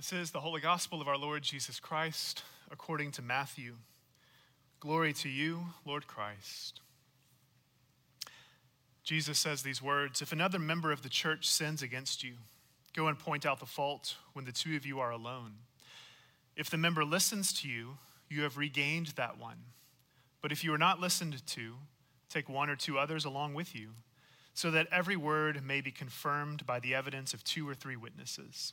This is the Holy Gospel of our Lord Jesus Christ according to Matthew. Glory to you, Lord Christ. Jesus says these words If another member of the church sins against you, go and point out the fault when the two of you are alone. If the member listens to you, you have regained that one. But if you are not listened to, take one or two others along with you, so that every word may be confirmed by the evidence of two or three witnesses.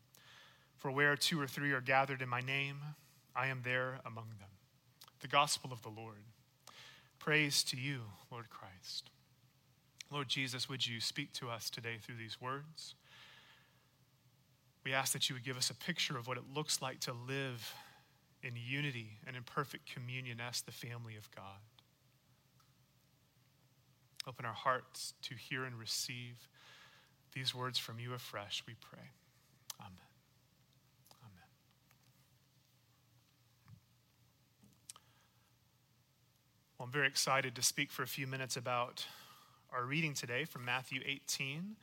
For where two or three are gathered in my name, I am there among them. The gospel of the Lord. Praise to you, Lord Christ. Lord Jesus, would you speak to us today through these words? We ask that you would give us a picture of what it looks like to live in unity and in perfect communion as the family of God. Open our hearts to hear and receive these words from you afresh, we pray. Well, I'm very excited to speak for a few minutes about our reading today from Matthew 18.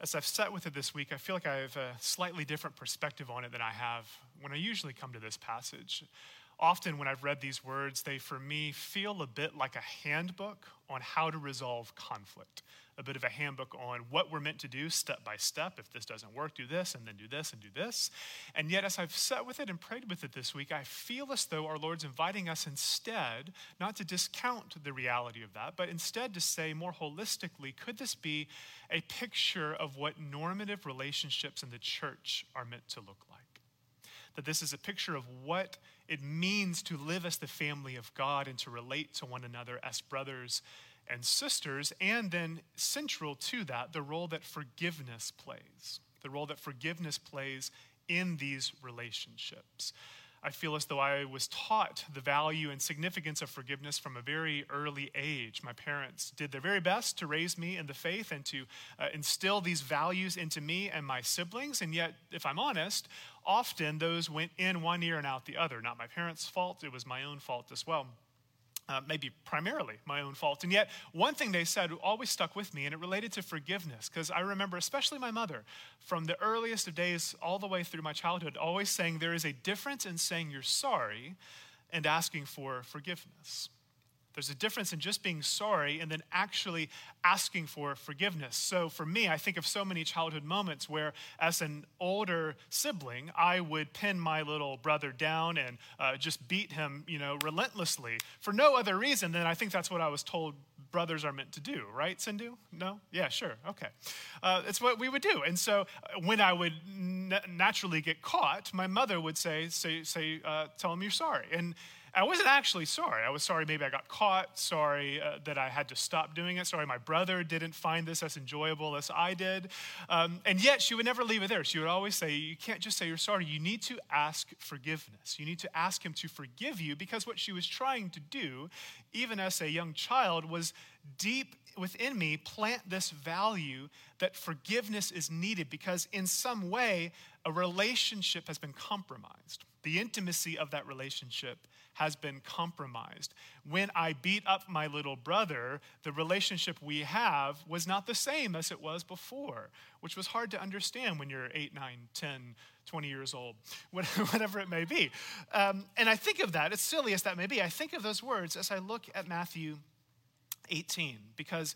As I've sat with it this week, I feel like I have a slightly different perspective on it than I have when I usually come to this passage. Often, when I've read these words, they for me feel a bit like a handbook on how to resolve conflict a bit of a handbook on what we're meant to do step by step. If this doesn't work, do this, and then do this, and do this. And yet, as I've sat with it and prayed with it this week, I feel as though our Lord's inviting us instead not to discount the reality of that, but instead to say more holistically, could this be a picture of what normative relationships in the church are meant to look like? That this is a picture of what it means to live as the family of God and to relate to one another as brothers and sisters, and then central to that, the role that forgiveness plays, the role that forgiveness plays in these relationships. I feel as though I was taught the value and significance of forgiveness from a very early age. My parents did their very best to raise me in the faith and to uh, instill these values into me and my siblings. And yet, if I'm honest, often those went in one ear and out the other. Not my parents' fault, it was my own fault as well uh, maybe primarily my own fault. And yet, one thing they said always stuck with me, and it related to forgiveness, because I remember, especially my mother, from the earliest of days all the way through my childhood, always saying there is a difference in saying you're sorry and asking for forgiveness. There's a difference in just being sorry and then actually asking for forgiveness. So for me, I think of so many childhood moments where, as an older sibling, I would pin my little brother down and uh, just beat him, you know, relentlessly for no other reason than I think that's what I was told brothers are meant to do, right, Sindhu? No? Yeah, sure. Okay. Uh, it's what we would do. And so uh, when I would naturally get caught, my mother would say, say, say uh, tell him you're sorry. And I wasn't actually sorry. I was sorry maybe I got caught, sorry uh, that I had to stop doing it, sorry my brother didn't find this as enjoyable as I did. Um, and yet she would never leave it there. She would always say, You can't just say you're sorry. You need to ask forgiveness. You need to ask him to forgive you because what she was trying to do, even as a young child, was deep within me plant this value that forgiveness is needed because in some way a relationship has been compromised. The intimacy of that relationship has been compromised. When I beat up my little brother, the relationship we have was not the same as it was before, which was hard to understand when you're 8, 9, 10, 20 years old, whatever it may be. Um, and I think of that, as silly as that may be, I think of those words as I look at Matthew 18, because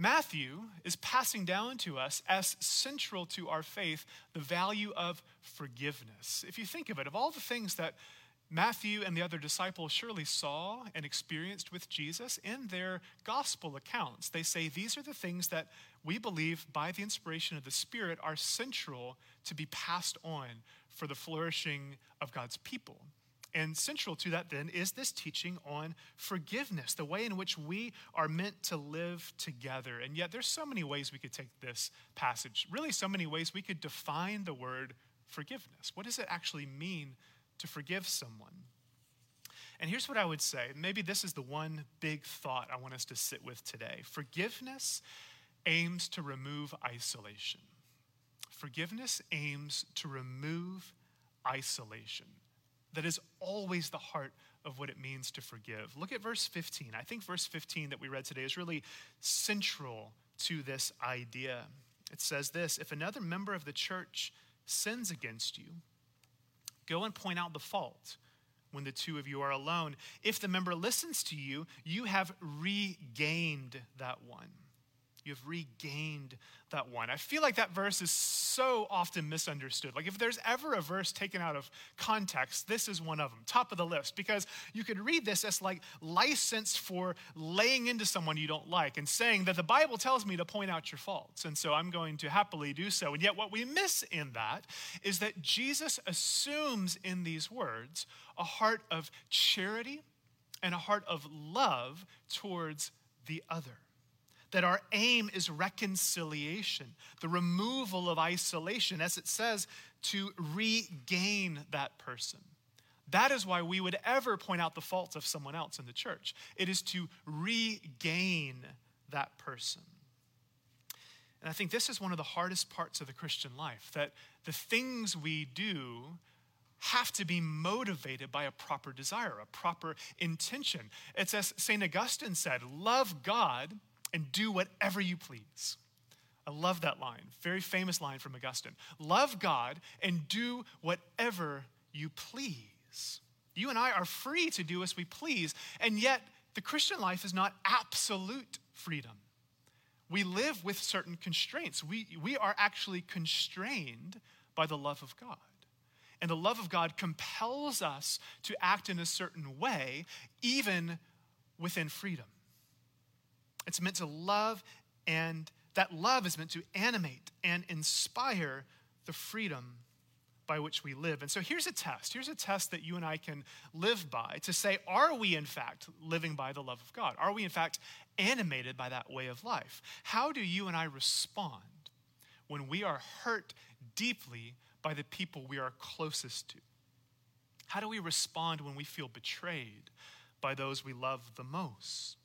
Matthew is passing down to us as central to our faith the value of forgiveness. If you think of it, of all the things that Matthew and the other disciples surely saw and experienced with Jesus in their gospel accounts. They say these are the things that we believe, by the inspiration of the Spirit, are central to be passed on for the flourishing of God's people. And central to that, then, is this teaching on forgiveness, the way in which we are meant to live together. And yet, there's so many ways we could take this passage, really, so many ways we could define the word forgiveness. What does it actually mean to forgive someone. And here's what I would say maybe this is the one big thought I want us to sit with today. Forgiveness aims to remove isolation. Forgiveness aims to remove isolation. That is always the heart of what it means to forgive. Look at verse 15. I think verse 15 that we read today is really central to this idea. It says this If another member of the church sins against you, go and point out the fault when the two of you are alone. If the member listens to you, you have regained that one. You have regained that one. I feel like that verse is so often misunderstood. Like, if there's ever a verse taken out of context, this is one of them, top of the list, because you could read this as like license for laying into someone you don't like and saying that the Bible tells me to point out your faults. And so I'm going to happily do so. And yet, what we miss in that is that Jesus assumes in these words a heart of charity and a heart of love towards the other that our aim is reconciliation, the removal of isolation, as it says, to regain that person. That is why we would ever point out the faults of someone else in the church. It is to regain that person. And I think this is one of the hardest parts of the Christian life that the things we do have to be motivated by a proper desire, a proper intention. It's as St. Augustine said love God and do whatever you please. I love that line, very famous line from Augustine. Love God and do whatever you please. You and I are free to do as we please, and yet the Christian life is not absolute freedom. We live with certain constraints. We, we are actually constrained by the love of God. And the love of God compels us to act in a certain way, even within freedom. It's meant to love, and that love is meant to animate and inspire the freedom by which we live. And so here's a test. Here's a test that you and I can live by to say, are we in fact living by the love of God? Are we in fact animated by that way of life? How do you and I respond when we are hurt deeply by the people we are closest to? How do we respond when we feel betrayed by those we love the most?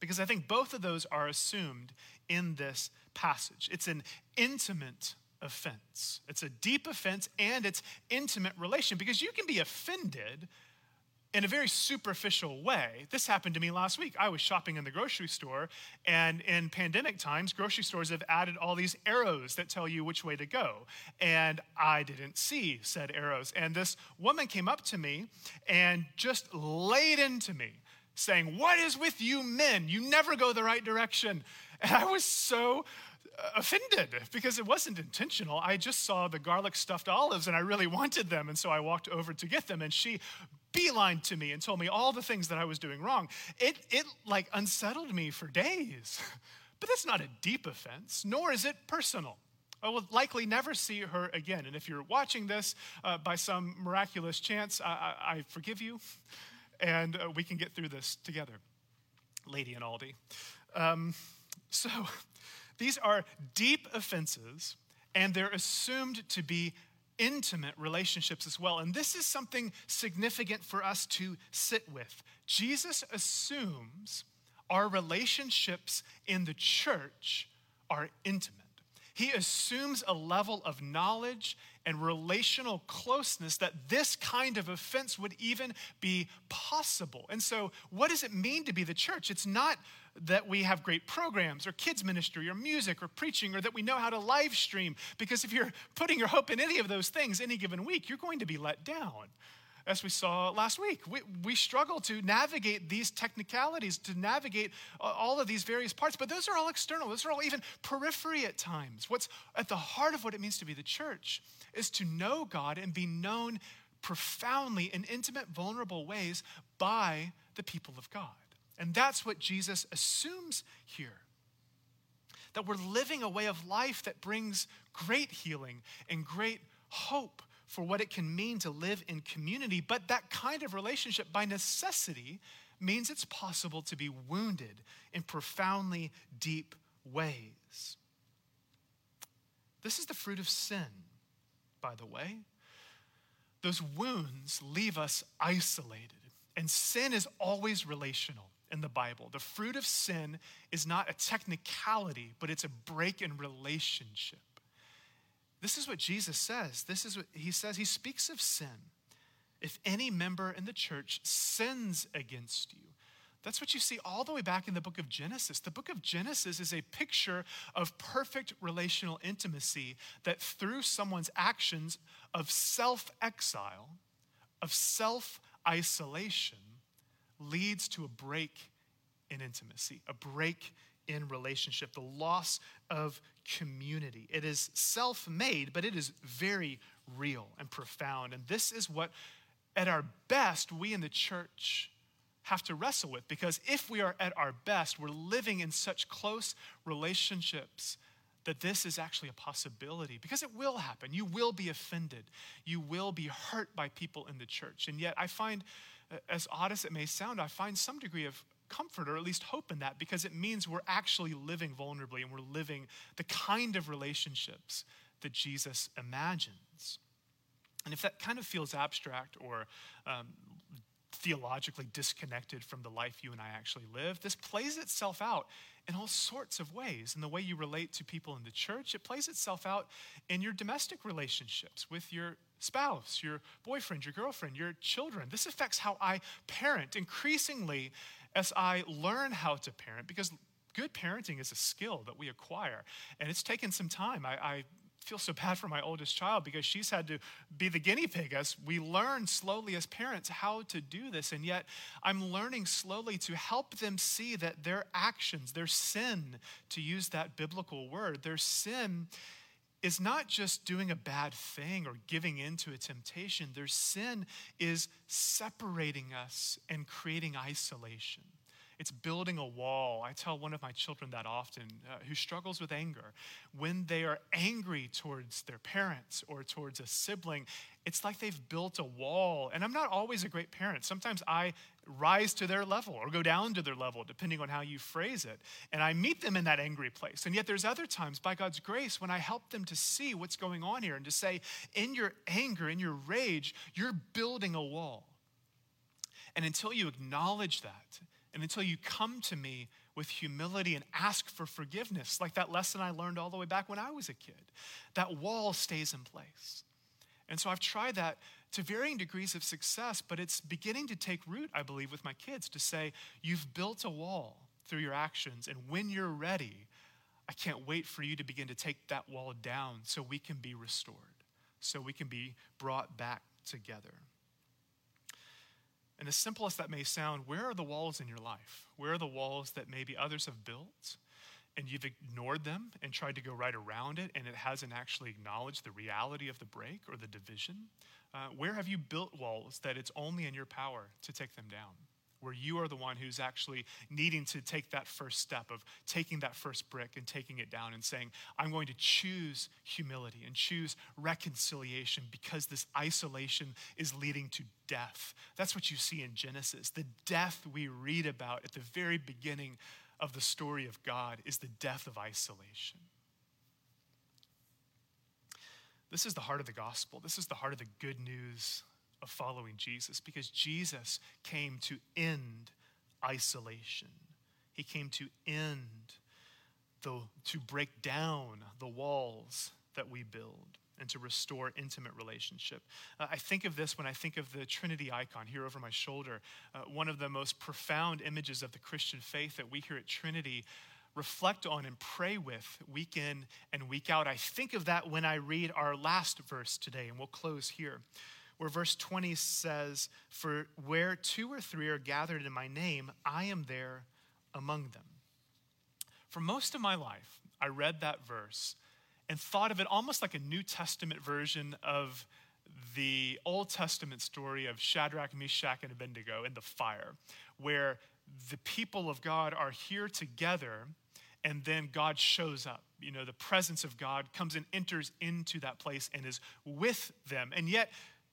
Because I think both of those are assumed in this passage. It's an intimate offense, it's a deep offense, and it's intimate relation because you can be offended in a very superficial way. This happened to me last week. I was shopping in the grocery store, and in pandemic times, grocery stores have added all these arrows that tell you which way to go. And I didn't see said arrows. And this woman came up to me and just laid into me saying, What is with you men? You never go the right direction. And I was so uh, offended because it wasn't intentional. I just saw the garlic stuffed olives and I really wanted them. And so I walked over to get them and she beelined to me and told me all the things that I was doing wrong. It, it like unsettled me for days. But that's not a deep offense, nor is it personal. I will likely never see her again. And if you're watching this uh, by some miraculous chance, I, I, I forgive you and uh, we can get through this together. Lady and Aldi. Um, so these are deep offenses, and they're assumed to be intimate relationships as well. And this is something significant for us to sit with. Jesus assumes our relationships in the church are intimate. He assumes a level of knowledge and relational closeness that this kind of offense would even be possible. And so, what does it mean to be the church? It's not that we have great programs or kids ministry or music or preaching or that we know how to live stream because if you're putting your hope in any of those things any given week you're going to be let down as we saw last week. We, we struggle to navigate these technicalities, to navigate uh, all of these various parts, but those are all external. Those are all even periphery at times. What's at the heart of what it means to be the church is to know God and be known profoundly in intimate, vulnerable ways by the people of God. And that's what Jesus assumes here. That we're living a way of life that brings great healing and great hope for what it can mean to live in community. But that kind of relationship, by necessity, means it's possible to be wounded in profoundly deep ways. This is the fruit of sin, by the way. those wounds leave us isolated. And sin is always relational in the Bible. The fruit of sin is not a technicality, but it's a break in relationship. This is what Jesus says. This is what he says. He speaks of sin. If any member in the church sins against you, that's what you see all the way back in the book of Genesis. The book of Genesis is a picture of perfect relational intimacy that through someone's actions of self exile, of self isolation, leads to a break in intimacy, a break in relationship, the loss of community. It is self made, but it is very real and profound. And this is what, at our best, we in the church have to wrestle with because if we are at our best, we're living in such close relationships that this is actually a possibility because it will happen. You will be offended, you will be hurt by people in the church. And yet, I find, as odd as it may sound, I find some degree of comfort or at least hope in that because it means we're actually living vulnerably and we're living the kind of relationships that Jesus imagines. And if that kind of feels abstract or um, theologically disconnected from the life you and I actually live. This plays itself out in all sorts of ways. In the way you relate to people in the church, it plays itself out in your domestic relationships with your spouse, your boyfriend, your girlfriend, your children. This affects how I parent increasingly as I learn how to parent because good parenting is a skill that we acquire. And it's taken some time. I, I feel so bad for my oldest child because she's had to be the guinea pig as we learn slowly as parents how to do this. And yet, I'm learning slowly to help them see that their actions, their sin, to use that biblical word, their sin is not just doing a bad thing or giving into a temptation, their sin is separating us and creating isolation. It's building a wall. I tell one of my children that often uh, who struggles with anger. When they are angry towards their parents or towards a sibling, it's like they've built a wall. And I'm not always a great parent. Sometimes I rise to their level or go down to their level, depending on how you phrase it. And I meet them in that angry place. And yet there's other times, by God's grace, when I help them to see what's going on here and to say, in your anger, in your rage, you're building a wall. And until you acknowledge that, and until you come to me with humility and ask for forgiveness, like that lesson I learned all the way back when I was a kid, that wall stays in place. And so I've tried that to varying degrees of success, but it's beginning to take root, I believe, with my kids to say, You've built a wall through your actions, and when you're ready, I can't wait for you to begin to take that wall down so we can be restored, so we can be brought back together. And as simple as that may sound, where are the walls in your life? Where are the walls that maybe others have built and you've ignored them and tried to go right around it and it hasn't actually acknowledged the reality of the break or the division? Uh, where have you built walls that it's only in your power to take them down? where you are the one who's actually needing to take that first step of taking that first brick and taking it down and saying, I'm going to choose humility and choose reconciliation because this isolation is leading to death. That's what you see in Genesis. The death we read about at the very beginning of the story of God is the death of isolation. This is the heart of the gospel. This is the heart of the good news of following Jesus because Jesus came to end isolation. He came to end the to break down the walls that we build and to restore intimate relationship. Uh, I think of this when I think of the Trinity icon here over my shoulder. Uh, one of the most profound images of the Christian faith that we here at Trinity reflect on and pray with week in and week out. I think of that when I read our last verse today, and we'll close here where verse 20 says, For where two or three are gathered in my name, I am there among them. For most of my life, I read that verse and thought of it almost like a New Testament version of the Old Testament story of Shadrach, Meshach, and Abednego in the fire, where the people of God are here together and then God shows up. You know, the presence of God comes and enters into that place and is with them. And yet,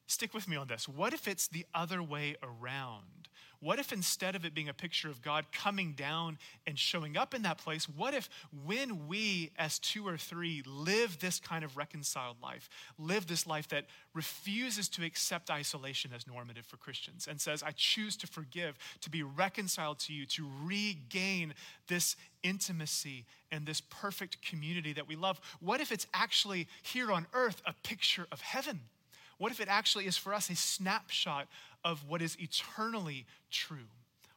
stick with me on this. What if it's the other way around? What if instead of it being a picture of God coming down and showing up in that place, what if when we, as two or three, live this kind of reconciled life, live this life that refuses to accept isolation as normative for Christians and says, I choose to forgive, to be reconciled to you, to regain this intimacy and this perfect community that we love? What if it's actually here on earth a picture of heaven? What if it actually is for us a snapshot of what is eternally true?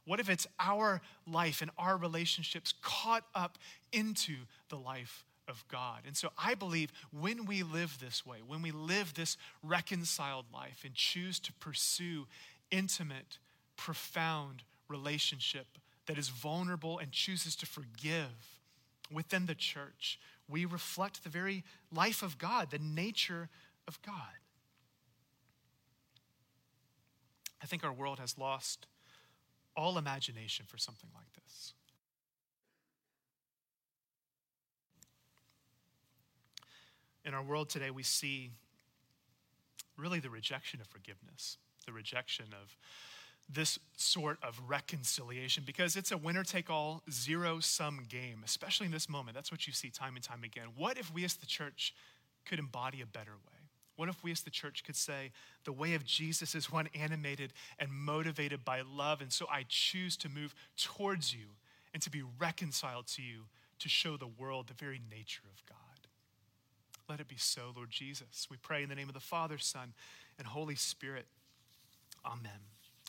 What if it's our life and our relationships caught up into the life of God? And so I believe when we live this way, when we live this reconciled life and choose to pursue intimate, profound relationship that is vulnerable and chooses to forgive within the church, we reflect the very life of God, the nature of God. I think our world has lost all imagination for something like this. In our world today, we see really the rejection of forgiveness, the rejection of this sort of reconciliation because it's a winner take all, zero sum game, especially in this moment. That's what you see time and time again. What if we as the church could embody a better way? What if we as the church could say, the way of Jesus is one animated and motivated by love, and so I choose to move towards you and to be reconciled to you to show the world the very nature of God? Let it be so, Lord Jesus. We pray in the name of the Father, Son, and Holy Spirit. Amen.